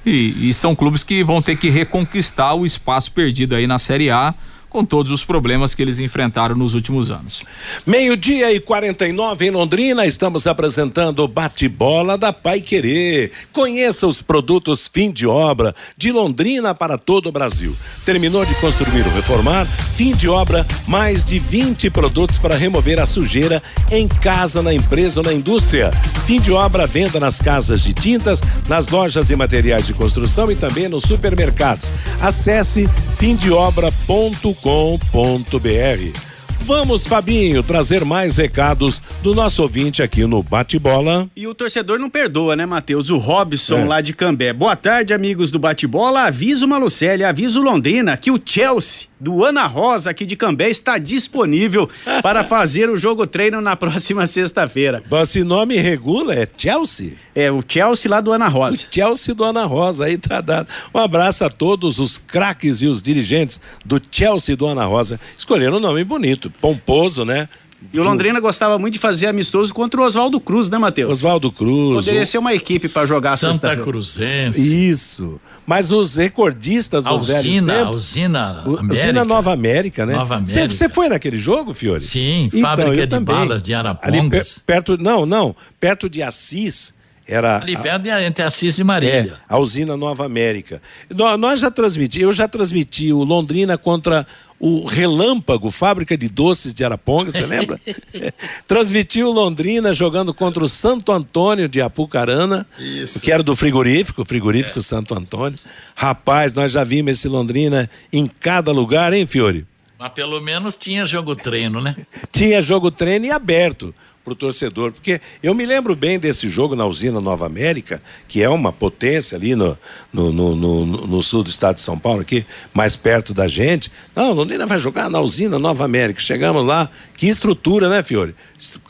e, e, são clubes que vão ter que reconquistar o espaço perdido aí na Série A com todos os problemas que eles enfrentaram nos últimos anos. Meio-dia e 49 em Londrina, estamos apresentando o bate-bola da Pai Querer. Conheça os produtos fim de obra de Londrina para todo o Brasil. Terminou de construir ou reformar? Fim de obra, mais de 20 produtos para remover a sujeira em casa, na empresa ou na indústria. Fim de obra, venda nas casas de tintas, nas lojas e materiais de construção e também nos supermercados. Acesse fimdeobra.com www.br Vamos, Fabinho, trazer mais recados do nosso ouvinte aqui no Bate-Bola. E o torcedor não perdoa, né, Matheus? O Robson é. lá de Cambé. Boa tarde, amigos do Bate-Bola. Aviso Malucelli, aviso Londrina que o Chelsea do Ana Rosa aqui de Cambé está disponível para fazer o jogo treino na próxima sexta-feira. Esse nome regula é Chelsea? É, o Chelsea lá do Ana Rosa. O Chelsea do Ana Rosa, aí tá dado. Um abraço a todos os craques e os dirigentes do Chelsea do Ana Rosa. Escolheram um nome bonito pomposo, né? E o Londrina gostava muito de fazer amistoso contra o Oswaldo Cruz, né, Matheus? Oswaldo Cruz. Poderia o... ser uma equipe para jogar Santa Cruzense. Isso. Mas os recordistas dos Alzina, velhos tempos. Usina América. Usina Nova América, né? Nova América. Você foi naquele jogo, Fiore? Sim, então, fábrica de também. balas de Arapongas. Ali, perto, não, não, perto de Assis. Era Ali perto de, entre Assis e Marília. É, a usina Nova América. Nós já transmiti, eu já transmiti o Londrina contra o Relâmpago, fábrica de doces de Araponga, você lembra? Transmitiu Londrina jogando contra o Santo Antônio de Apucarana, Isso. que era do frigorífico, frigorífico é. Santo Antônio. Rapaz, nós já vimos esse Londrina em cada lugar, hein, Fiore? Mas pelo menos tinha jogo treino, né? tinha jogo treino e aberto para o torcedor. Porque eu me lembro bem desse jogo na usina Nova América, que é uma potência ali no, no, no, no, no sul do estado de São Paulo, aqui mais perto da gente. Não, Londrina vai jogar na usina Nova América. Chegamos lá, que estrutura, né, Fiore?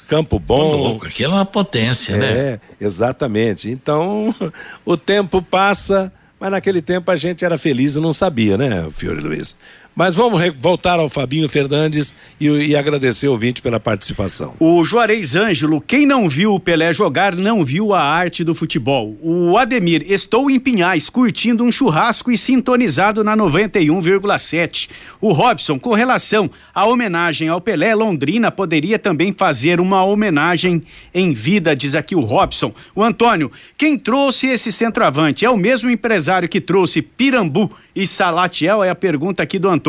Campo bom. louco, aquilo é uma potência, é, né? É, exatamente. Então, o tempo passa, mas naquele tempo a gente era feliz e não sabia, né, Fiore Luiz? Mas vamos voltar ao Fabinho Fernandes e, e, agradecer o ouvinte pela participação. O Juarez Ângelo, quem não viu o Pelé jogar, não viu a arte do futebol. O Ademir, estou em Pinhais, curtindo um churrasco e sintonizado na 91,7. O Robson, com relação à homenagem ao Pelé, Londrina poderia também fazer uma homenagem em vida, diz aqui o Robson. O Antônio, quem trouxe esse centroavante é o mesmo empresário que trouxe Pirambu e Salatiel? É a pergunta aqui do Antônio.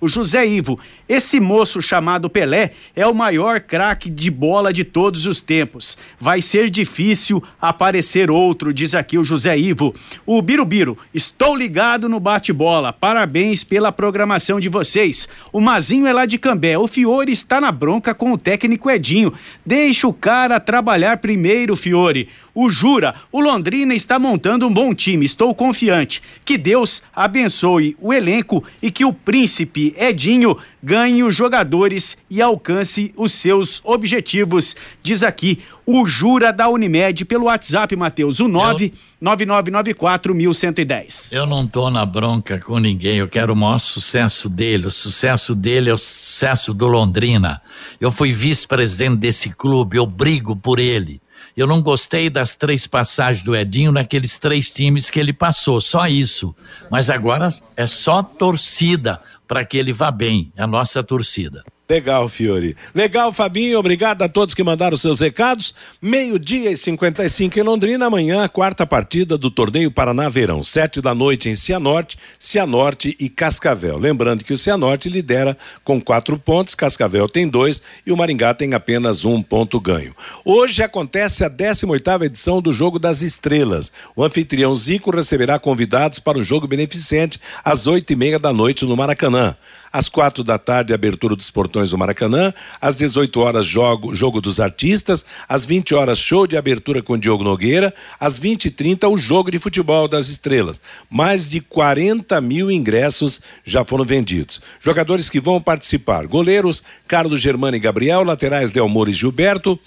O José Ivo, esse moço chamado Pelé é o maior craque de bola de todos os tempos. Vai ser difícil aparecer outro, diz aqui o José Ivo. O Birubiru, estou ligado no bate-bola. Parabéns pela programação de vocês. O Mazinho é lá de Cambé. O Fiore está na bronca com o técnico Edinho. Deixa o cara trabalhar primeiro, Fiore. O Jura, o Londrina está montando um bom time. Estou confiante. Que Deus abençoe o elenco e que o príncipe Edinho ganhe os jogadores e alcance os seus objetivos. Diz aqui o Jura da Unimed pelo WhatsApp, Matheus, o 999941110. Eu não tô na bronca com ninguém, eu quero o maior sucesso dele. O sucesso dele é o sucesso do Londrina. Eu fui vice-presidente desse clube, eu brigo por ele. Eu não gostei das três passagens do Edinho naqueles três times que ele passou, só isso. Mas agora é só torcida para que ele vá bem, é a nossa torcida. Legal, Fiore. Legal, Fabinho. Obrigado a todos que mandaram seus recados. Meio-dia e 55 em Londrina. Amanhã, a quarta partida do torneio Paraná Verão. Sete da noite em Cianorte, Cianorte e Cascavel. Lembrando que o Cianorte lidera com quatro pontos, Cascavel tem dois e o Maringá tem apenas um ponto ganho. Hoje acontece a 18 edição do Jogo das Estrelas. O anfitrião Zico receberá convidados para o jogo beneficente às oito e meia da noite no Maracanã. Às quatro da tarde, abertura dos portões do Maracanã. Às 18 horas, jogo, jogo dos artistas. Às 20 horas, show de abertura com Diogo Nogueira. Às 20 e 30 o jogo de futebol das estrelas. Mais de 40 mil ingressos já foram vendidos. Jogadores que vão participar: goleiros Carlos Germano e Gabriel, laterais Delmores e Gilberto.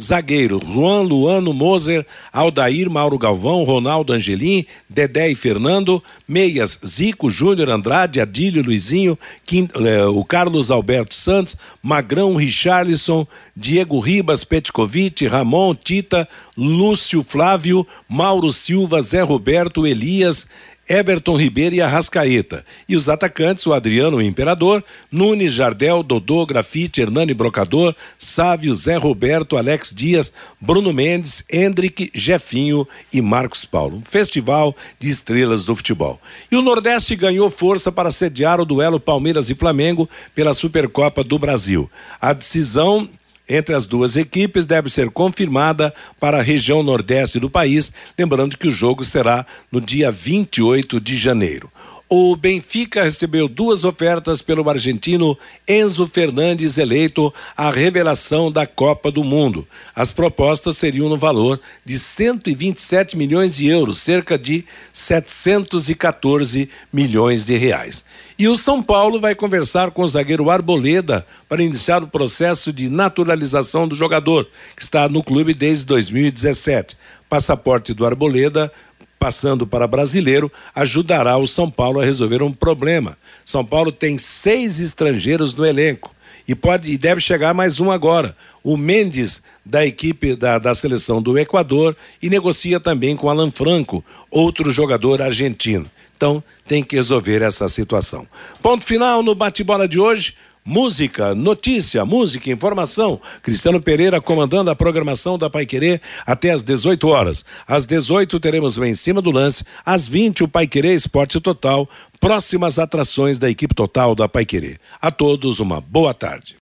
Zagueiro, Juan Luano Moser, Aldair Mauro Galvão, Ronaldo Angelim, Dedé e Fernando, Meias, Zico, Júnior Andrade, Adílio Luizinho, eh, o Carlos Alberto Santos, Magrão Richarlison, Diego Ribas, Petkovic, Ramon, Tita, Lúcio Flávio, Mauro Silva, Zé Roberto, Elias, Everton Ribeiro e Arrascaeta. E os atacantes, o Adriano o Imperador, Nunes, Jardel, Dodô, Grafite, Hernani Brocador, Sávio, Zé Roberto, Alex Dias, Bruno Mendes, Hendrick, Jefinho e Marcos Paulo. Um festival de estrelas do futebol. E o Nordeste ganhou força para sediar o duelo Palmeiras e Flamengo pela Supercopa do Brasil. A decisão entre as duas equipes deve ser confirmada para a região nordeste do país, lembrando que o jogo será no dia 28 de janeiro. O Benfica recebeu duas ofertas pelo argentino Enzo Fernandes, eleito a revelação da Copa do Mundo. As propostas seriam no valor de 127 milhões de euros, cerca de 714 milhões de reais. E o São Paulo vai conversar com o zagueiro Arboleda para iniciar o processo de naturalização do jogador, que está no clube desde 2017. Passaporte do Arboleda, passando para brasileiro, ajudará o São Paulo a resolver um problema. São Paulo tem seis estrangeiros no elenco e pode e deve chegar mais um agora. O Mendes da equipe da, da seleção do Equador e negocia também com Alan Franco, outro jogador argentino. Então, tem que resolver essa situação. Ponto final no bate-bola de hoje. Música, notícia, música, informação. Cristiano Pereira comandando a programação da Pai Querer até às 18 horas. Às 18 teremos o Em Cima do Lance. Às 20 o Pai Querer Esporte Total. Próximas atrações da equipe total da Pai Querer. A todos uma boa tarde.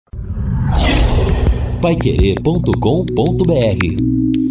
Paiquerê.com.br